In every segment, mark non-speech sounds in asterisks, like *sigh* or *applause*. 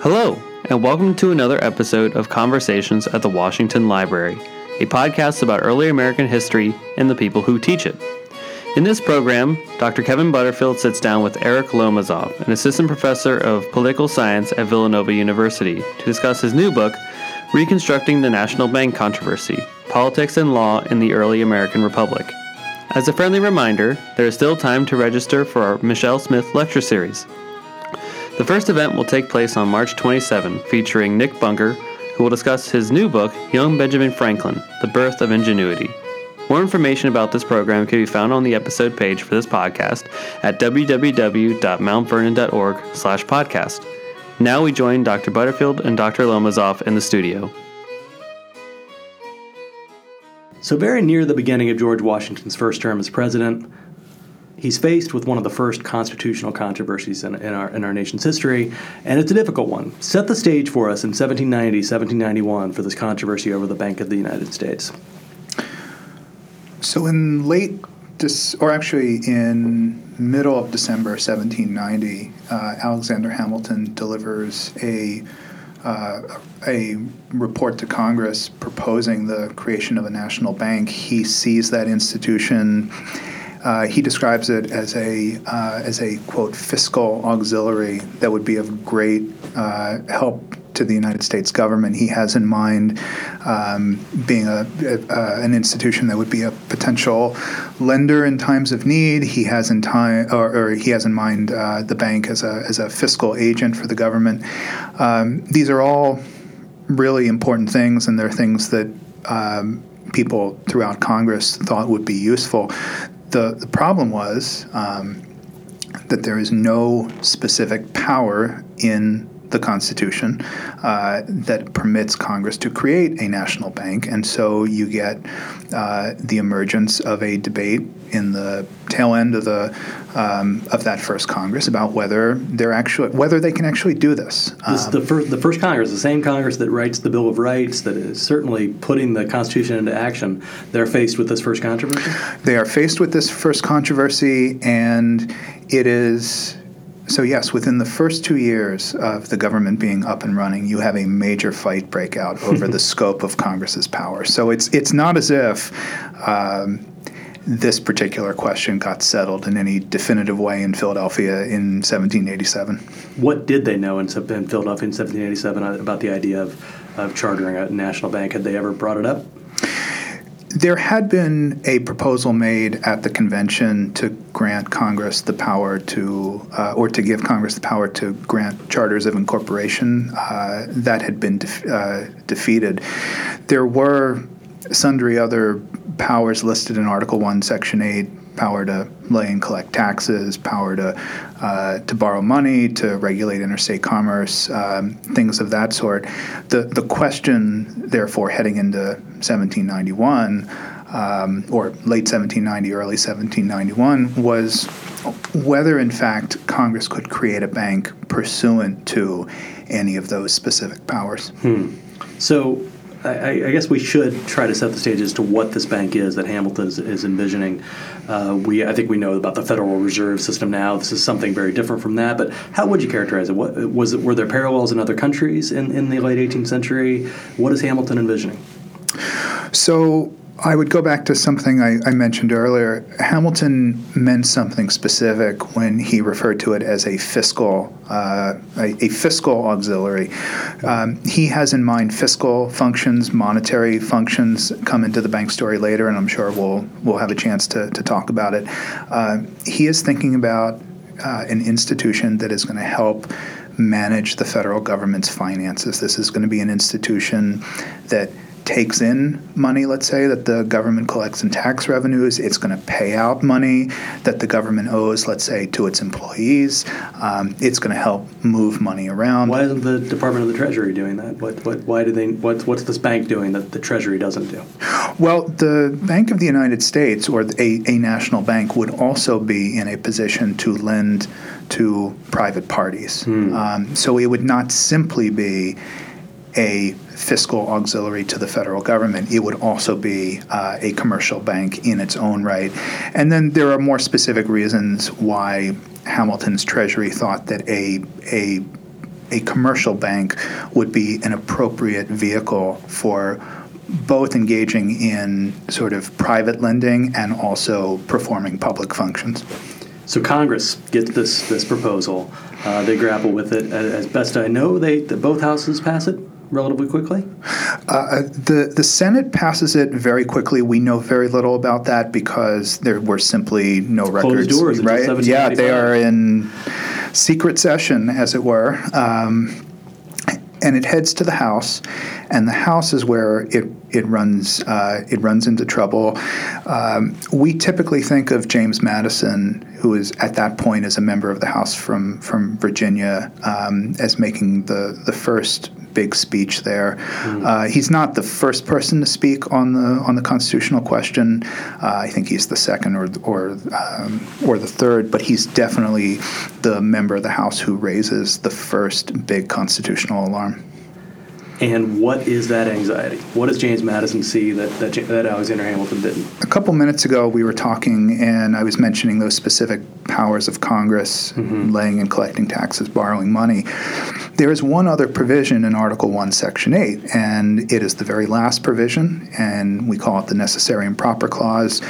Hello, and welcome to another episode of Conversations at the Washington Library, a podcast about early American history and the people who teach it. In this program, Dr. Kevin Butterfield sits down with Eric Lomazoff, an assistant professor of political science at Villanova University, to discuss his new book, Reconstructing the National Bank Controversy Politics and Law in the Early American Republic. As a friendly reminder, there is still time to register for our Michelle Smith lecture series. The first event will take place on March 27, featuring Nick Bunker, who will discuss his new book, Young Benjamin Franklin The Birth of Ingenuity. More information about this program can be found on the episode page for this podcast at www.mountvernon.org slash podcast. Now we join Dr. Butterfield and Dr. Lomazoff in the studio. So, very near the beginning of George Washington's first term as president, he's faced with one of the first constitutional controversies in, in, our, in our nation's history, and it's a difficult one. Set the stage for us in 1790, 1791 for this controversy over the Bank of the United States. So, in late, or actually in middle of December 1790, uh, Alexander Hamilton delivers a uh, a report to Congress proposing the creation of a national bank. He sees that institution. Uh, he describes it as a uh, as a quote fiscal auxiliary that would be of great uh, help to the United States government. He has in mind um, being a, a, an institution that would be a potential lender in times of need. He has in time, or, or he has in mind uh, the bank as a as a fiscal agent for the government. Um, these are all really important things, and they're things that. Um, people throughout Congress thought would be useful. The, the problem was um, that there is no specific power in the Constitution uh, that permits Congress to create a national bank, and so you get uh, the emergence of a debate in the tail end of the um, of that first Congress about whether they're actually whether they can actually do this. this um, the first the first Congress, the same Congress that writes the Bill of Rights, that is certainly putting the Constitution into action. They're faced with this first controversy. They are faced with this first controversy, and it is so, yes, within the first two years of the government being up and running, you have a major fight break out *laughs* over the scope of Congress's power. So, it's, it's not as if um, this particular question got settled in any definitive way in Philadelphia in 1787. What did they know in, in Philadelphia in 1787 about the idea of, of chartering a national bank? Had they ever brought it up? There had been a proposal made at the convention to grant Congress the power to, uh, or to give Congress the power to grant charters of incorporation. Uh, that had been uh, defeated. There were sundry other powers listed in Article 1, Section 8 power to lay and collect taxes, power to uh, to borrow money, to regulate interstate commerce, um, things of that sort. The the question, therefore, heading into 1791. Um, or late 1790, early 1791, was whether in fact Congress could create a bank pursuant to any of those specific powers. Hmm. So I, I, guess we should try to set the stage as to what this bank is that Hamilton is, is envisioning. Uh, we, I think we know about the Federal Reserve System now. This is something very different from that. But how would you characterize it? What was it? Were there parallels in other countries in, in the late 18th century? What is Hamilton envisioning? So I would go back to something I, I, mentioned earlier. Hamilton meant something specific when he referred to it as a fiscal, uh, a, a, fiscal auxiliary. Um, he has in mind fiscal functions, monetary functions come into the bank story later, and I'm sure we'll we'll have a chance to, to talk about it. Uh, he is thinking about uh, an institution that is going to help manage the federal government's finances. This is going to be an institution that takes in money, let's say, that the government collects in tax revenues. It's going to pay out money that the government owes, let's say, to its employees. Um, it's going to help move money around. Why isn't the Department of the Treasury doing that? What, what, why do they? What, what's this bank doing that the Treasury doesn't do? Well, the Bank of the United States, or a, a national bank, would also be in a position to lend to private parties. Hmm. Um, so it would not simply be a fiscal auxiliary to the federal government. It would also be uh, a commercial bank in its own right. And then there are more specific reasons why Hamilton's Treasury thought that a a a commercial bank would be an appropriate vehicle for both engaging in sort of private lending and also performing public functions. So Congress gets this this proposal. Uh, they grapple with it. As best I know, they the, both houses pass it relatively quickly. Uh, the the Senate passes it very quickly. We know very little about that because there were simply no Closed records. doors right? Yeah, they are in secret session, as it were. Um, and it heads to the House, and the House is where it it runs uh, it runs into trouble. Um, we typically think of James Madison, who is at that point as a member of the House from from Virginia, um, as making the the first big speech there. Uh, he's not the first person to speak on the on the constitutional question. Uh, I think he's the second or or um, or the third, but he's definitely the member of the House who raises the first big constitutional alarm. And what is that anxiety? What does James Madison see that that, that Alexander Hamilton didn't? A couple minutes ago, we were talking, and I was mentioning those specific powers of Congress, mm-hmm. laying and collecting taxes, borrowing money. There is one other provision in Article 1, Section 8, and it is the very last provision, and we call it the Necessary and Proper Clause.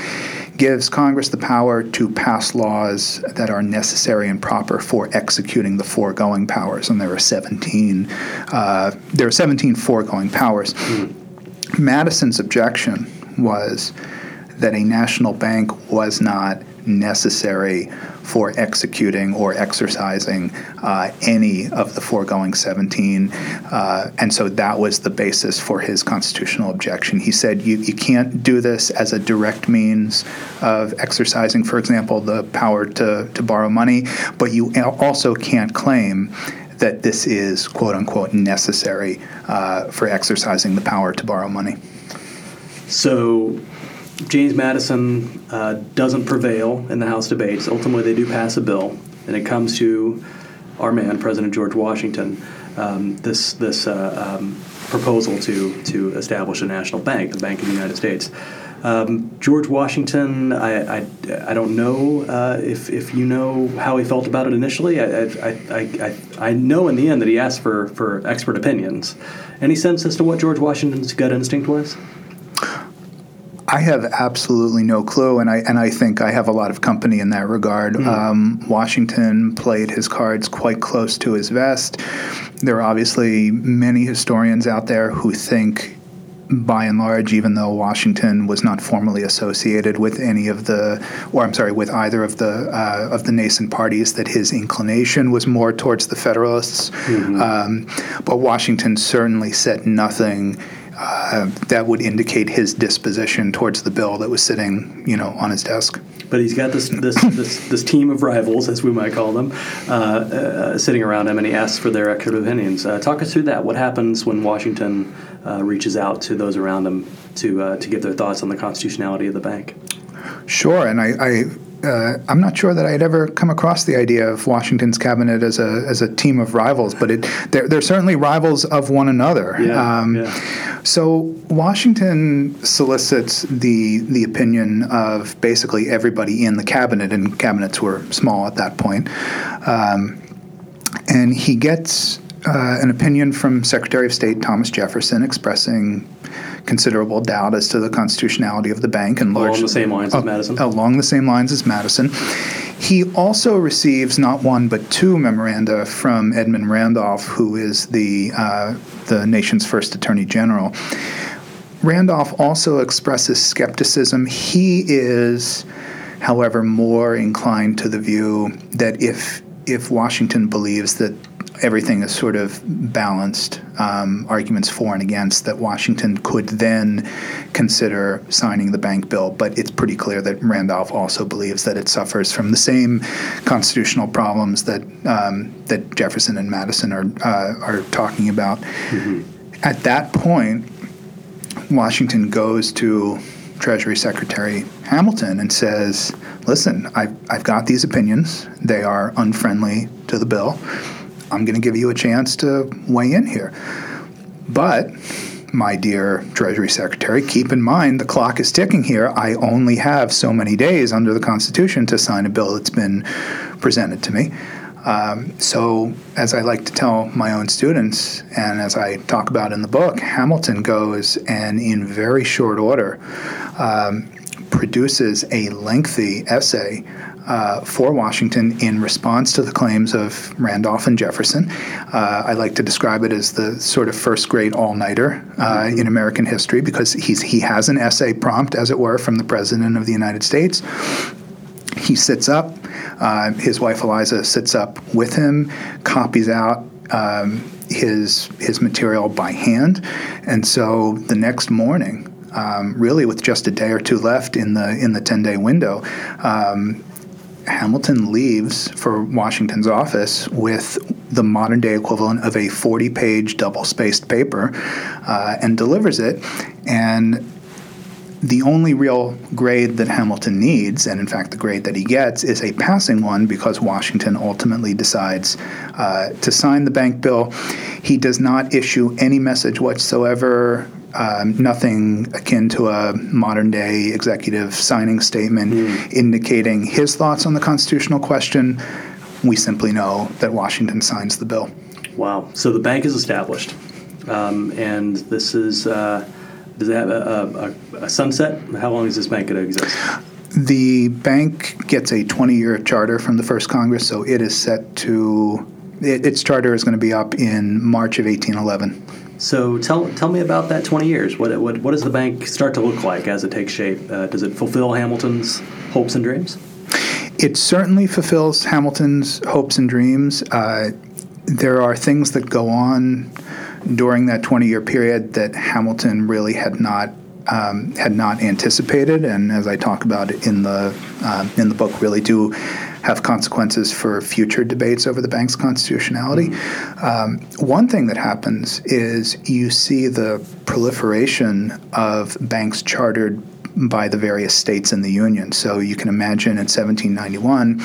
Gives Congress the power to pass laws that are necessary and proper for executing the foregoing powers, and there are 17. Uh, there are 17 foregoing powers. Madison's objection was that a national bank was not necessary for executing or exercising uh, any of the foregoing 17. Uh, and so that was the basis for his constitutional objection. He said you, you can't do this as a direct means of exercising, for example, the power to, to borrow money, but you also can't claim that this is quote unquote necessary uh, for exercising the power to borrow money. So James Madison uh, doesn't prevail in the House debates. Ultimately, they do pass a bill, and it comes to our man, President George Washington. Um, this this uh, um, proposal to to establish a national bank, the Bank of the United States. Um, George Washington, I, I, I don't know uh, if, if you know how he felt about it initially. I, I, I, I, know in the end that he asked for, for expert opinions. Any sense as to what George Washington's gut instinct was? I have absolutely no clue, and I and I think I have a lot of company in that regard. Um, Washington played his cards quite close to his vest. There are obviously many historians out there who think, by and large, even though Washington was not formally associated with any of the, or I'm sorry, with either of the uh, of the nascent parties, that his inclination was more towards the Federalists. Um, but Washington certainly said nothing uh, that would indicate his disposition towards the bill that was sitting, you know, on his desk. But he's got this this, this, this team of rivals, as we might call them, uh, uh, sitting around him, and he asks for their expert opinions. Uh, talk us through that. What happens when Washington uh, reaches out to those around him to uh, to give their thoughts on the constitutionality of the bank? Sure, and I. I uh, I'm not sure that I had ever come across the idea of Washington's cabinet as a as a team of rivals, but it they're, they're certainly rivals of one another. Yeah, Um, yeah. So Washington solicits the the opinion of basically everybody in the cabinet, and cabinets were small at that point. Um, and he gets uh, an opinion from Secretary of State Thomas Jefferson expressing considerable doubt as to the constitutionality of the bank and Along the same lines as uh, Madison? Along the same lines as Madison. He also receives not one but two memoranda from Edmund Randolph, who is the uh, the nation's first Attorney General. Randolph also expresses skepticism. He is, however, more inclined to the view that if if Washington believes that everything is sort of balanced, um, arguments for and against, that Washington could then consider signing the bank bill. But it's pretty clear that Randolph also believes that it suffers from the same constitutional problems that um, that Jefferson and Madison are uh, are talking about. At that point, Washington goes to Treasury Secretary Hamilton and says, Listen, I've, I've got these opinions. They are unfriendly to the bill. I'm going to give you a chance to weigh in here. But, my dear Treasury Secretary, keep in mind the clock is ticking here. I only have so many days under the Constitution to sign a bill that's been presented to me. Um, so, as I like to tell my own students, and as I talk about in the book, Hamilton goes and, in very short order, um, produces a lengthy essay uh, for Washington in response to the claims of Randolph and Jefferson. Uh, I like to describe it as the sort of first great all nighter uh, mm-hmm. in American history because he's, he has an essay prompt, as it were, from the President of the United States. He sits up, uh, his wife Eliza sits up with him, copies out. Um, his his material by hand, and so the next morning, um, really with just a day or two left in the in the ten day window, um, Hamilton leaves for Washington's office with the modern day equivalent of a 40 page double spaced paper uh, and delivers it. And the only real grade that Hamilton needs, and in fact the grade that he gets, is a passing one because Washington ultimately decides uh, to sign the bank bill. He does not issue any message whatsoever um, nothing akin to a modern day executive signing statement mm. indicating his thoughts on the constitutional question. We simply know that Washington signs the bill. Wow. So the bank is established. Um, and this is, uh, does it have a, a, a sunset? How long is this bank going to exist? The bank gets a 20 year charter from the first Congress, so it is set to, it, its charter is going to be up in March of 1811. So tell tell me about that 20 years. What, what, what does the bank start to look like as it takes shape? Uh, does it fulfill Hamilton's hopes and dreams? It certainly fulfills Hamilton's hopes and dreams. Uh, there are things that go on during that 20 year period that Hamilton really had not um, had not anticipated, and as I talk about in the uh, in the book, really do have consequences for future debates over the bank's constitutionality. Um, one thing that happens is you see the proliferation of banks chartered by the various states in the Union. So you can imagine in 1791,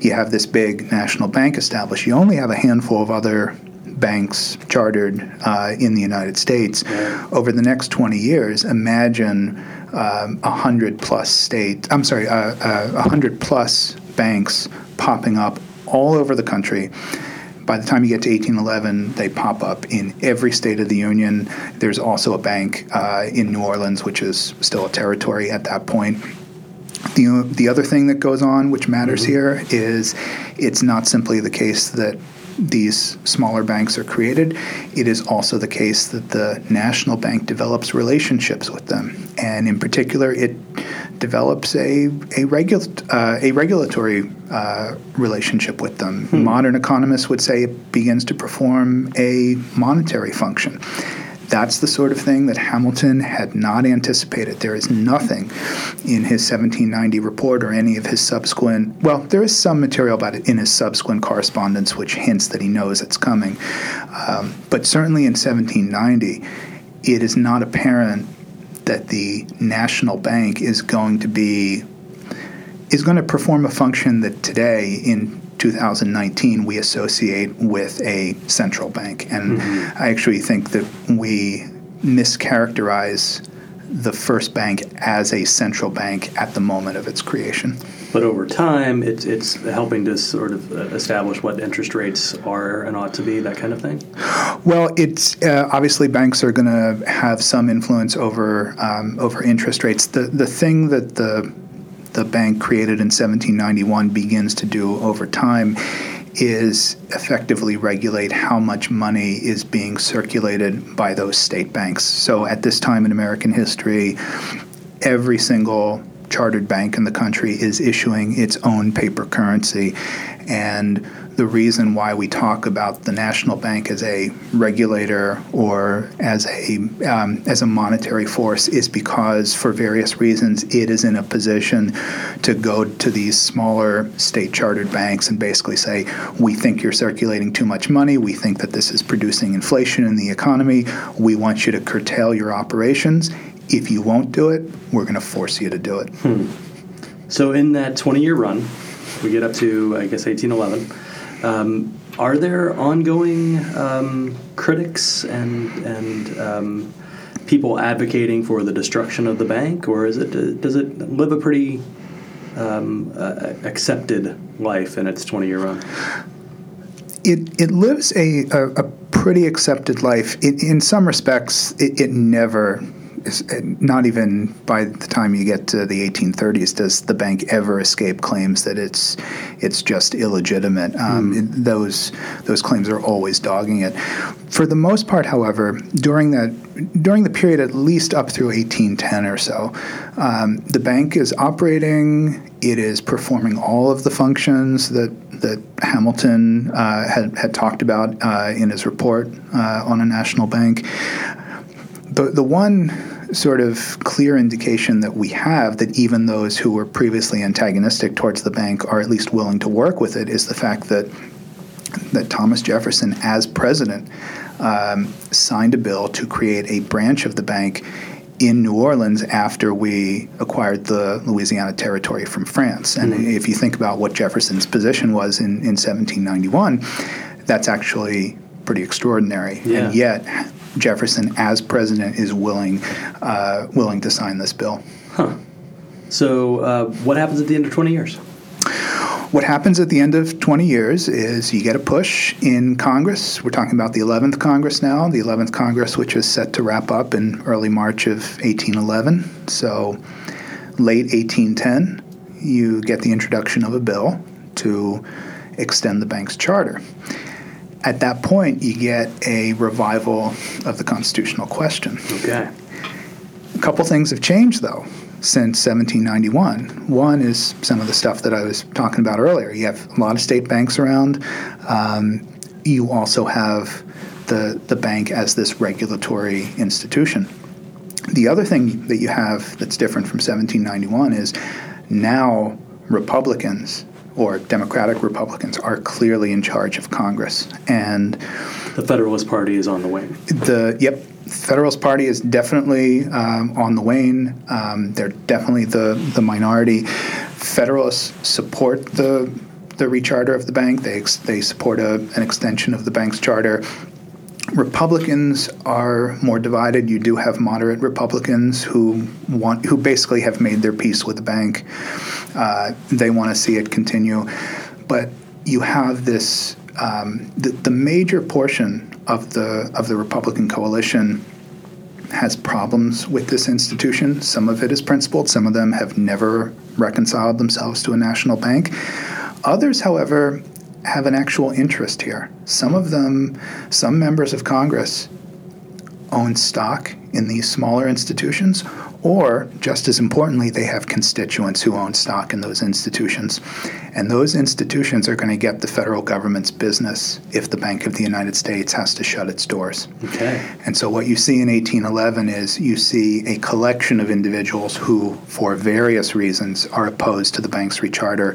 you have this big national bank established. You only have a handful of other banks chartered uh, in the United States. Over the next 20 years, imagine um, a hundred plus state. I'm sorry, uh, uh, a uh, hundred plus banks popping up all over the country. By the time you get to 1811, they pop up in every state of the union. There's also a bank uh, in New Orleans, which is still a territory at that point. The, the other thing that goes on, which matters mm-hmm. here, is it's not simply the case that these smaller banks are created, it is also the case that the national bank develops relationships with them. And in particular, it develops a, a, regu- uh, a regulatory uh, relationship with them. Hmm. Modern economists would say it begins to perform a monetary function. That's the sort of thing that Hamilton had not anticipated. There is nothing in his 1790 report or any of his subsequent, well, there is some material about it in his subsequent correspondence which hints that he knows it's coming. Um, but certainly in 1790, it is not apparent that the national bank is going to be is going to perform a function that today in 2019 we associate with a central bank. And mm-hmm. I actually think that we mischaracterize the first bank as a central bank at the moment of its creation. But over time, it's, it's helping to sort of establish what interest rates are and ought to be, that kind of thing? Well, it's uh, obviously banks are going to have some influence over, um, over interest rates. The, the thing that the the bank created in 1791 begins to do over time is effectively regulate how much money is being circulated by those state banks. So at this time in American history, every single chartered bank in the country is issuing its own paper currency. And the reason why we talk about the national bank as a regulator or as a um, as a monetary force is because for various reasons it is in a position to go to these smaller state chartered banks and basically say we think you're circulating too much money. We think that this is producing inflation in the economy. We want you to curtail your operations if you won't do it we're going to force you to do it hmm. so in that 20 year run we get up to i guess 1811 um, are there ongoing um, critics and and um, people advocating for the destruction of the bank, or is it does it live a pretty um, uh, accepted life in its 20 year run? it, it lives a, a, a pretty accepted life. It, in some respects, it, it never not even by the time you get to the 1830s does the bank ever escape claims that it's it's just illegitimate. Um, mm. it, those those claims are always dogging it. For the most part, however, during that during the period at least up through 1810 or so, um, the bank is operating. It is performing all of the functions that that Hamilton uh, had had talked about uh, in his report uh, on a national bank. The the one sort of clear indication that we have that even those who were previously antagonistic towards the bank are at least willing to work with it is the fact that that Thomas Jefferson, as president, um, signed a bill to create a branch of the bank in New Orleans after we acquired the Louisiana Territory from France. And mm-hmm. if you think about what Jefferson's position was in, in 1791, that's actually pretty extraordinary. Yeah. And yet, Jefferson, as president, is willing uh, willing to sign this bill. Huh. So, uh, what happens at the end of 20 years? What happens at the end of 20 years is you get a push in Congress. We're talking about the 11th Congress now, the 11th Congress, which is set to wrap up in early March of 1811. So, late 1810, you get the introduction of a bill to extend the bank's charter at that point, you get a revival of the constitutional question. Okay. A couple things have changed, though, since 1791. One is some of the stuff that I was talking about earlier. You have a lot of state banks around. Um, you also have the, the bank as this regulatory institution. The other thing that you have that's different from 1791 is now Republicans or Democratic Republicans are clearly in charge of Congress, and the Federalist Party is on the wane. The yep, Federalist Party is definitely um, on the wane. Um, they're definitely the the minority. Federalists support the the recharter of the bank. They ex- they support a, an extension of the bank's charter. Republicans are more divided. You do have moderate Republicans who want, who basically have made their peace with the bank. Uh, they want to see it continue, but you have this um, the, the major portion of the of the Republican coalition has problems with this institution. Some of it is principled. Some of them have never reconciled themselves to a national bank. Others, however, have an actual interest here. Some of them, some members of Congress, own stock in these smaller institutions, or just as importantly, they have constituents who own stock in those institutions. And those institutions are going to get the federal government's business if the Bank of the United States has to shut its doors. Okay. And so what you see in 1811 is you see a collection of individuals who, for various reasons, are opposed to the bank's recharter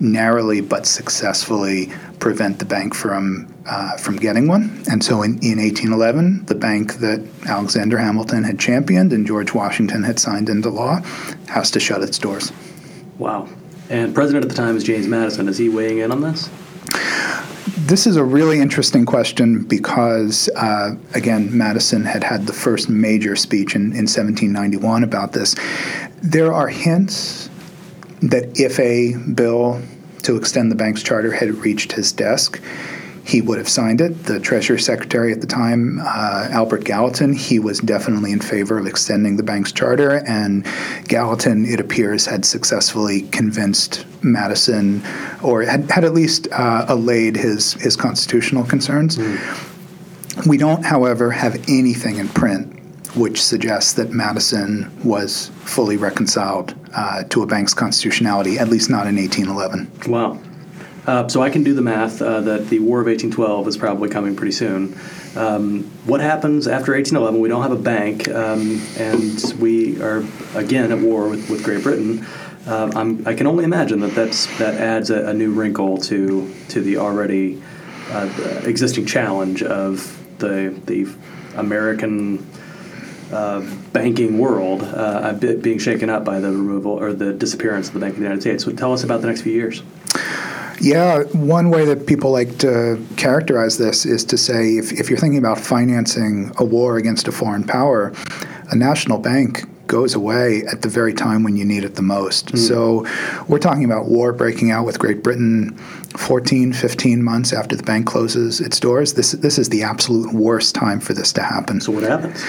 narrowly but successfully prevent the bank from uh, from getting one. And so in, in 1811, the bank that Alexander Hamilton had championed and George Washington had signed into law has to shut its doors. Wow. And president at the time is James Madison. Is he weighing in on this? This is a really interesting question because, uh, again, Madison had had the first major speech in, in 1791 about this. There are hints that if a bill to extend the bank's charter had reached his desk, he would have signed it. The Treasury Secretary at the time, uh, Albert Gallatin, he was definitely in favor of extending the bank's charter, and Gallatin, it appears, had successfully convinced Madison, or had, had at least uh, allayed his, his constitutional concerns. Mm. We don't, however, have anything in print which suggests that Madison was fully reconciled uh, to a bank's constitutionality, at least not in 1811. Wow. Uh, so I can do the math uh, that the War of 1812 is probably coming pretty soon. Um, what happens after 1811? We don't have a bank, um, and we are again at war with, with Great Britain. Uh, i can only imagine that that's, that adds a, a, new wrinkle to to the already uh, existing challenge of the the American uh, banking world uh, being shaken up by the removal or the disappearance of the Bank of the United States. So tell us about the next few years. Yeah, one way that people like to characterize this is to say if, if you're thinking about financing a war against a foreign power, a national bank goes away at the very time when you need it the most. So we're talking about war breaking out with Great Britain 14, 15 months after the bank closes its doors. This, this is the absolute worst time for this to happen. So what happens?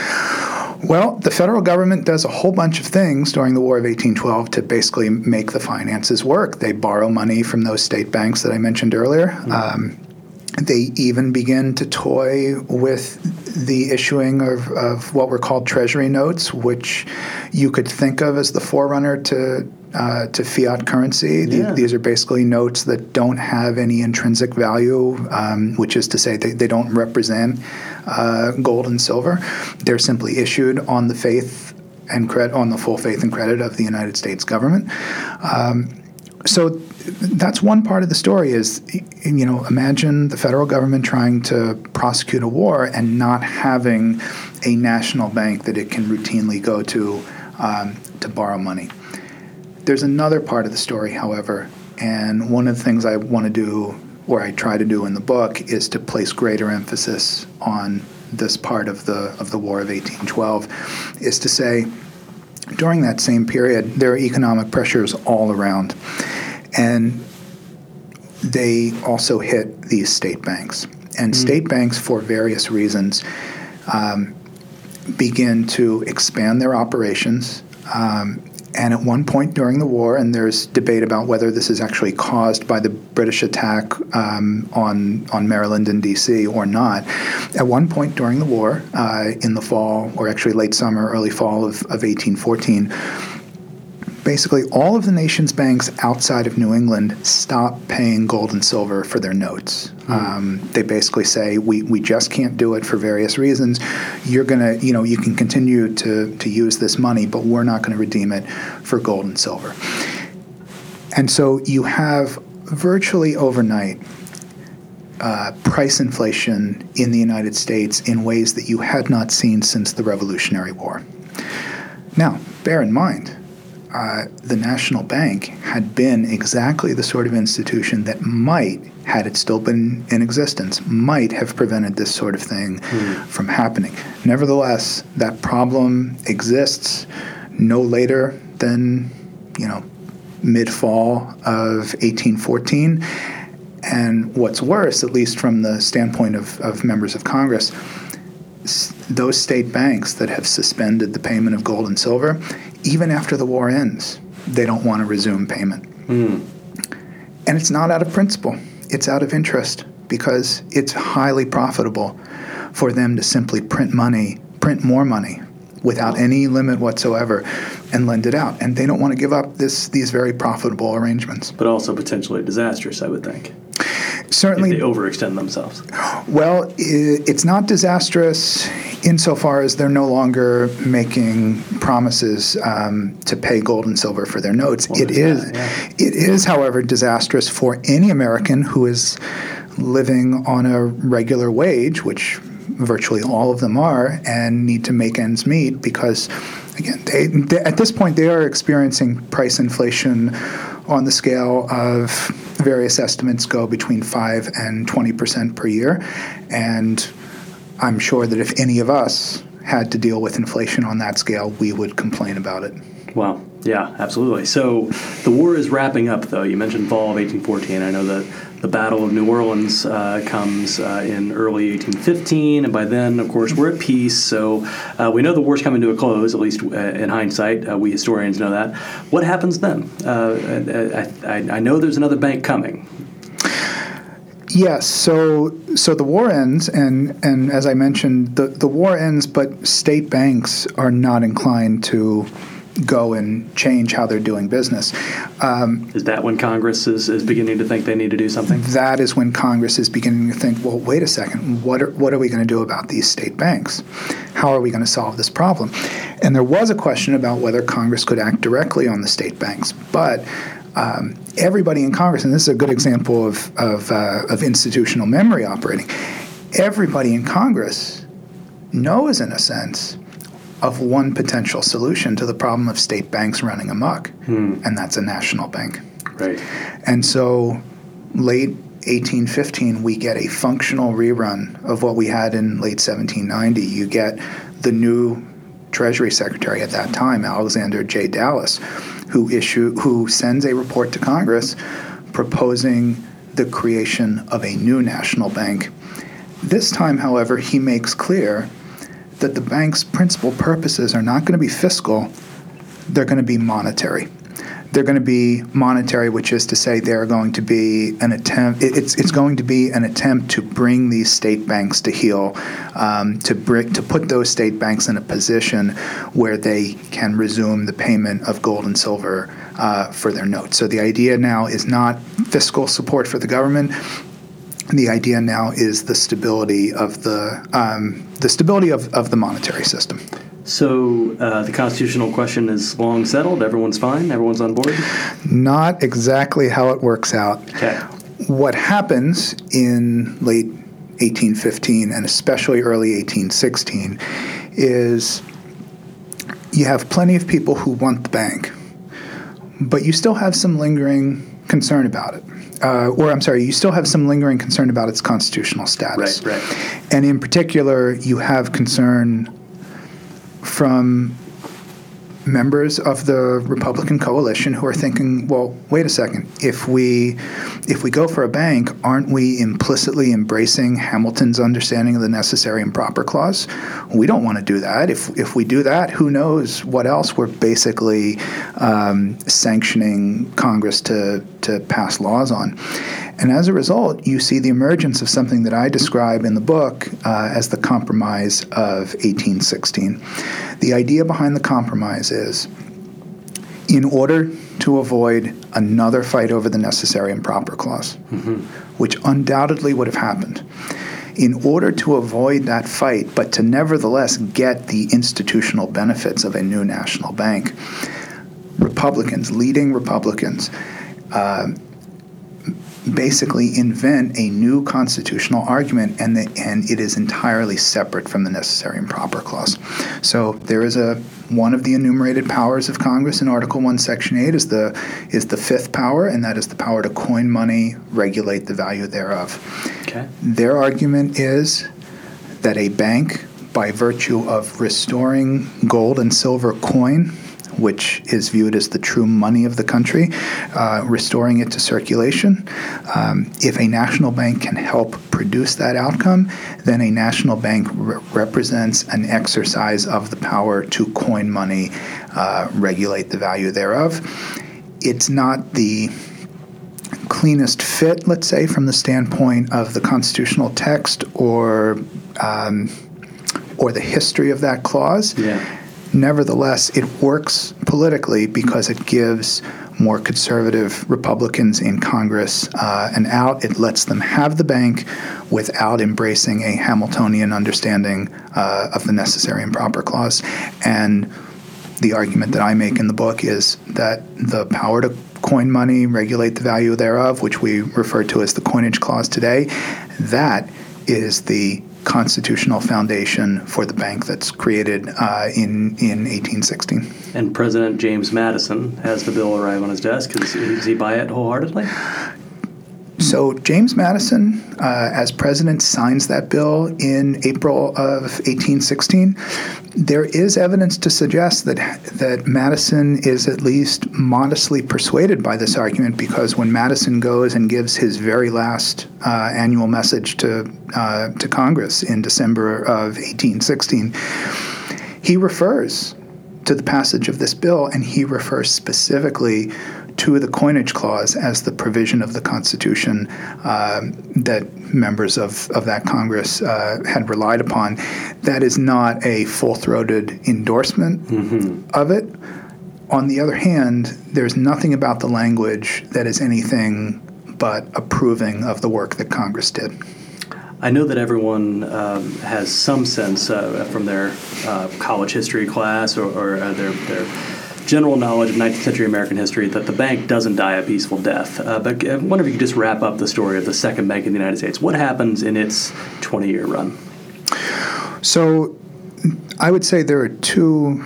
Well, the federal government does a whole bunch of things during the War of 1812 to basically make the finances work. They borrow money from those state banks that I mentioned earlier. Um, they even begin to toy with the issuing of, of what were called treasury notes, which you could think of as the forerunner to uh, to fiat currency. The- Yeah. These are basically notes that don't have any intrinsic value, um, which is to say they, they don't represent uh, gold and silver. They're simply issued on the faith and credit on the full faith and credit of the United States government. Um, so that's one part of the story is you know imagine the federal government trying to prosecute a war and not having a national bank that it can routinely go to um, to borrow money there's another part of the story however and one of the things i want to do or i try to do in the book is to place greater emphasis on this part of the of the war of 1812 is to say during that same period, there are economic pressures all around. And they also hit these state banks. And state banks, for various reasons, um, begin to expand their operations. Um, and at one point during the war, and there's debate about whether this is actually caused by the British attack um, on on Maryland and D.C. or not. At one point during the war, uh, in the fall, or actually late summer, early fall of, of 1814, basically all of the nation's banks outside of New England stop paying gold and silver for their notes. Um, they basically say we, we just can't do it for various reasons. You're gonna you know you can continue to to use this money, but we're not going to redeem it for gold and silver. And so you have virtually overnight uh, price inflation in the United States in ways that you had not seen since the Revolutionary War. Now, bear in mind, uh, the National Bank had been exactly the sort of institution that might, had it still been in existence, might have prevented this sort of thing from happening. Nevertheless, that problem exists no later than, you know, mid fall of 1814. And what's worse, at least from the standpoint of, of members of Congress, those state banks that have suspended the payment of gold and silver, even after the war ends, they don't want to resume payment. Hmm. And it's not out of principle, it's out of interest because it's highly profitable for them to simply print money, print more money without any limit whatsoever and lend it out. And they don't want to give up this these very profitable arrangements. But also potentially disastrous, I would think, if Certainly they overextend themselves. Well, it's not disastrous insofar as they're no longer making promises um, to pay gold and silver for their notes. Well, it is, that, it is, however, disastrous for any American who is living on a regular wage, which virtually all of them are, and need to make ends meet because, again, they, they, at this point they are experiencing price inflation on the scale of various estimates go between 5 and 20 percent per year. And I'm sure that if any of us had to deal with inflation on that scale, we would complain about it. Wow. Yeah, absolutely. So the war is wrapping up, though. You mentioned fall of 1814. I know that the Battle of New Orleans uh, comes uh, in early 1815, and by then, of course, we're at peace. So uh, we know the war's coming to a close, at least uh, in hindsight. Uh, we historians know that. What happens then? Uh, I, I, I know there's another bank coming. Yes, so so the war ends, and and as I mentioned, the the war ends, but state banks are not inclined to go and change how they're doing business. Um, Is that when Congress is, is beginning to think they need to do something? that is when Congress is beginning to think, well, wait a second, what are, what are we going to do about these state banks? How are we going to solve this problem? And there was a question about whether Congress could act directly on the state banks, but um, everybody in Congress, and this is a good example of, of, uh, of institutional memory operating, everybody in Congress knows, in a sense, of one potential solution to the problem of state banks running amok, hmm. and that's a national bank. Right. And so, late 1815, we get a functional rerun of what we had in late 1790. You get the new Treasury Secretary at that time, Alexander J. Dallas, who issue who sends a report to Congress proposing the creation of a new national bank. This time, however, he makes clear that the bank's principal purposes are not going to be fiscal, they're going to be monetary they're going to be monetary, which is to say they're going to be an attempt. It's it's going to be an attempt to bring these state banks to heel, um, to bring, to put those state banks in a position where they can resume the payment of gold and silver uh, for their notes. So the idea now is not fiscal support for the government. The idea now is the stability of the um, the stability of, of the monetary system. So uh, the constitutional question is long settled. Everyone's fine. Everyone's on board. Not exactly how it works out. Okay. What happens in late 1815 and especially early 1816 is you have plenty of people who want the bank, but you still have some lingering concern about it. Uh, or I'm sorry, you still have some lingering concern about its constitutional status. Right, right. And in particular, you have concern from members of the Republican coalition who are thinking, well, wait a second. If we if we go for a bank, aren't we implicitly embracing Hamilton's understanding of the necessary and proper clause? We don't want to do that. If if we do that, who knows what else we're basically um, sanctioning Congress to to pass laws on. And as a result, you see the emergence of something that I describe in the book uh, as the Compromise of 1816. The idea behind the compromise is in order to avoid another fight over the necessary and proper clause, mm-hmm. which undoubtedly would have happened, in order to avoid that fight, but to nevertheless get the institutional benefits of a new national bank, Republicans, leading Republicans, uh, basically invent a new constitutional argument, and the, and it is entirely separate from the necessary and proper clause. So there is a one of the enumerated powers of Congress in Article One, Section Eight is the is the fifth power, and that is the power to coin money, regulate the value thereof. Okay. Their argument is that a bank, by virtue of restoring gold and silver coin which is viewed as the true money of the country, uh, restoring it to circulation. Um, if a national bank can help produce that outcome, then a national bank re- represents an exercise of the power to coin money, uh, regulate the value thereof. It's not the cleanest fit, let's say, from the standpoint of the constitutional text or um, or the history of that clause. Yeah Nevertheless, it works politically because it gives more conservative Republicans in Congress uh, an out. It lets them have the bank without embracing a Hamiltonian understanding uh, of the necessary and proper clause. And the argument that I make in the book is that the power to coin money, regulate the value thereof, which we refer to as the coinage clause today, that is the constitutional foundation for the bank that's created uh, in in 1816. And President James Madison has the bill arrive on his desk. Does, does he buy it wholeheartedly? So James Madison, uh, as president, signs that bill in April of 1816. There is evidence to suggest that that Madison is at least modestly persuaded by this argument because when Madison goes and gives his very last uh, annual message to uh, to Congress in December of 1816, he refers to the passage of this bill and he refers specifically to the coinage clause as the provision of the Constitution uh, that members of, of that Congress uh, had relied upon. That is not a full throated endorsement mm-hmm. of it. On the other hand, there's nothing about the language that is anything but approving of the work that Congress did. I know that everyone um, has some sense uh, from their uh, college history class or, or uh, their, their general knowledge of 19th century American history that the bank doesn't die a peaceful death. Uh, but I wonder if you could just wrap up the story of the second bank in the United States. What happens in its 20 year run? So I would say there are two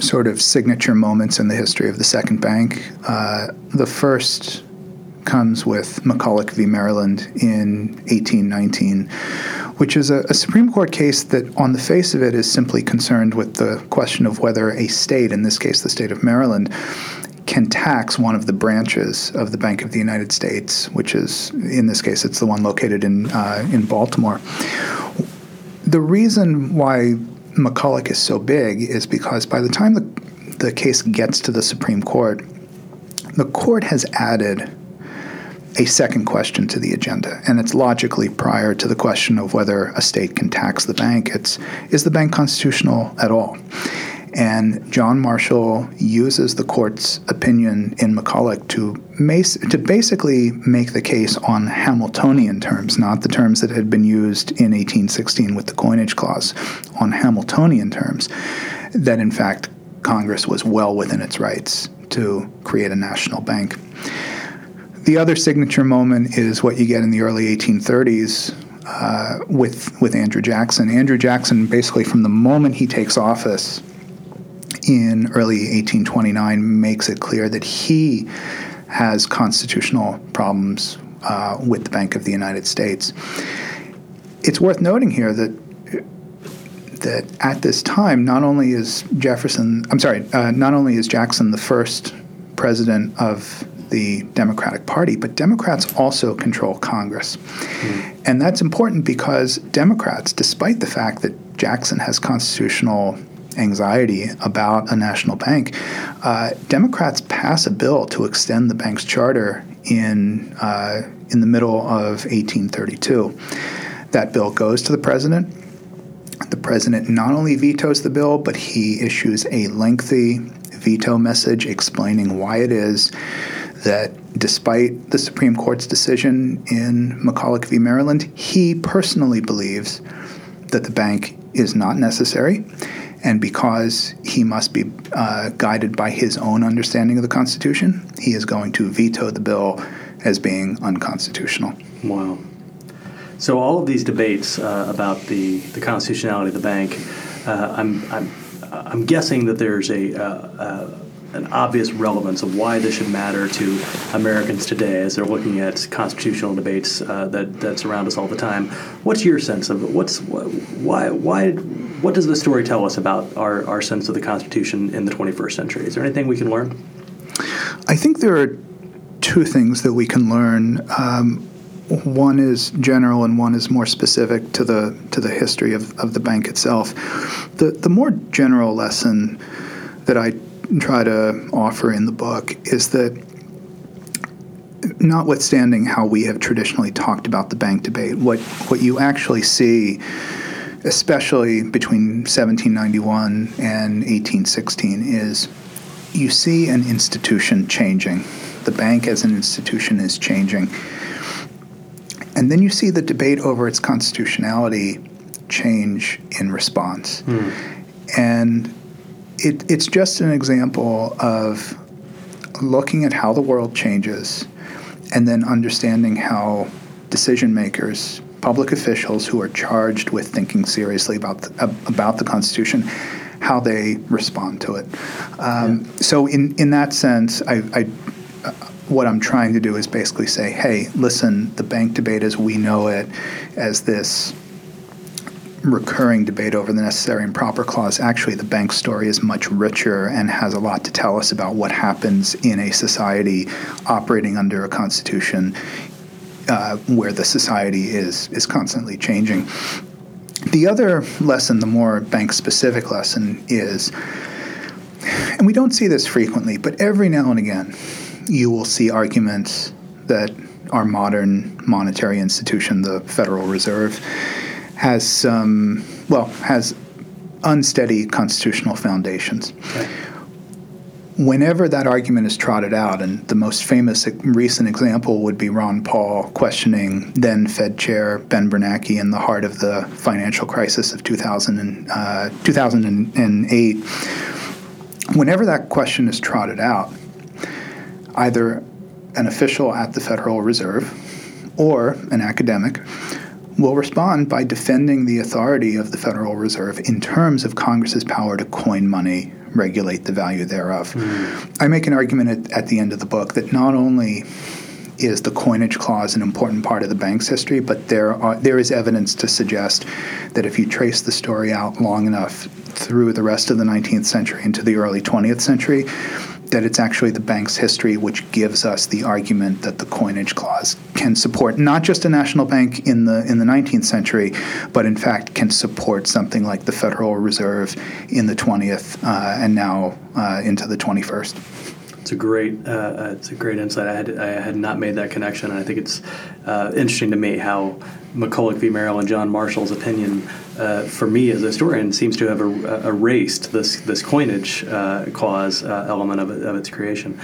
sort of signature moments in the history of the second bank. Uh, the first comes with McCulloch v. Maryland in 1819, which is a, a, Supreme Court case that, on the face of it, is simply concerned with the question of whether a state, in this case the state of Maryland, can tax one of the branches of the Bank of the United States, which is, in this case, it's the one located in uh, in Baltimore. The reason why McCulloch is so big is because by the time the the case gets to the Supreme Court, the court has added a second question to the agenda, and it's logically prior to the question of whether a state can tax the bank. It's is the bank constitutional at all? And John Marshall uses the court's opinion in McCulloch to, to basically make the case on Hamiltonian terms, not the terms that had been used in 1816 with the coinage clause, on Hamiltonian terms, that in fact Congress was well within its rights to create a national bank. The other signature moment is what you get in the early 1830s uh, with with Andrew Jackson. Andrew Jackson, basically from the moment he takes office in early 1829, makes it clear that he has constitutional problems uh, with the Bank of the United States. It's worth noting here that that at this time, not only is Jefferson, I'm sorry, uh, not only is Jackson the first president of the Democratic Party, but Democrats also control Congress. Mm. And that's important because Democrats, despite the fact that Jackson has constitutional anxiety about a national bank, uh, Democrats pass a bill to extend the bank's charter in uh, in the middle of 1832. That bill goes to the president. The president not only vetoes the bill, but he issues a lengthy veto message explaining why it is that despite the Supreme Court's decision in McCulloch v. Maryland, he personally believes that the bank is not necessary. And because he must be uh, guided by his own understanding of the Constitution, he is going to veto the bill as being unconstitutional. Wow. So all of these debates uh, about the, the constitutionality of the bank, uh, I'm, I'm, I'm guessing that there's a, uh, uh, an obvious relevance of why this should matter to Americans today as they're looking at constitutional debates uh, that, that surround us all the time. What's your sense of? What's why why what does the story tell us about our, our sense of the Constitution in the 21st century? Is there anything we can learn? I think there are two things that we can learn. Um, one is general and one is more specific to the to the history of, of the bank itself. The the more general lesson that I try to offer in the book is that notwithstanding how we have traditionally talked about the bank debate, what what you actually see especially between 1791 and 1816 is you see an institution changing. The bank as an institution is changing and then you see the debate over its constitutionality change in response. Mm. And it, it's just an example of looking at how the world changes and then understanding how decision makers, public officials who are charged with thinking seriously about the, about the Constitution, how they respond to it. Um, yeah. So, in, in that sense, I, I what I'm trying to do is basically say, hey, listen, the bank debate as we know it, as this recurring debate over the necessary and proper clause, actually, the bank story is much richer and has a lot to tell us about what happens in a society operating under a constitution uh, where the society is, is constantly changing. The other lesson, the more bank specific lesson, is, and we don't see this frequently, but every now and again, you will see arguments that our modern monetary institution, the Federal Reserve, has some, well, has unsteady constitutional foundations. Okay. Whenever that argument is trotted out, and the most famous recent example would be Ron Paul questioning then Fed Chair Ben Bernanke in the heart of the financial crisis of 2000 and, uh, 2008. Whenever that question is trotted out, either an official at the Federal Reserve or an academic will respond by defending the authority of the Federal Reserve in terms of Congress's power to coin money, regulate the value thereof. Mm. I make an argument at, at, the end of the book that not only is the coinage clause an important part of the bank's history, but there are there is evidence to suggest that if you trace the story out long enough through the rest of the 19th century into the early 20th century, that it's actually the bank's history which gives us the argument that the coinage clause can support not just a national bank in the in the 19th century, but in fact can support something like the Federal Reserve in the 20th uh, and now uh, into the 21st. It's a great, uh, uh, it's a great insight. I had, I had not made that connection, and I think it's uh, interesting to me how McCulloch v. Maryland and John Marshall's opinion, uh, for me as a historian, seems to have er- uh, erased this this coinage uh, clause element of, it, of its creation.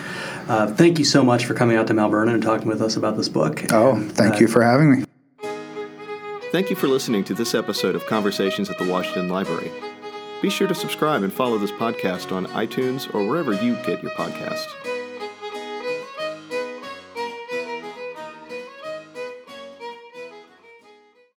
thank you so much for coming out to Mount Vernon and talking with us about this book. Oh, thank you for having me. Thank you for listening to this episode of Conversations at the Washington Library. Be sure to subscribe and follow this podcast on iTunes or wherever you get your podcasts.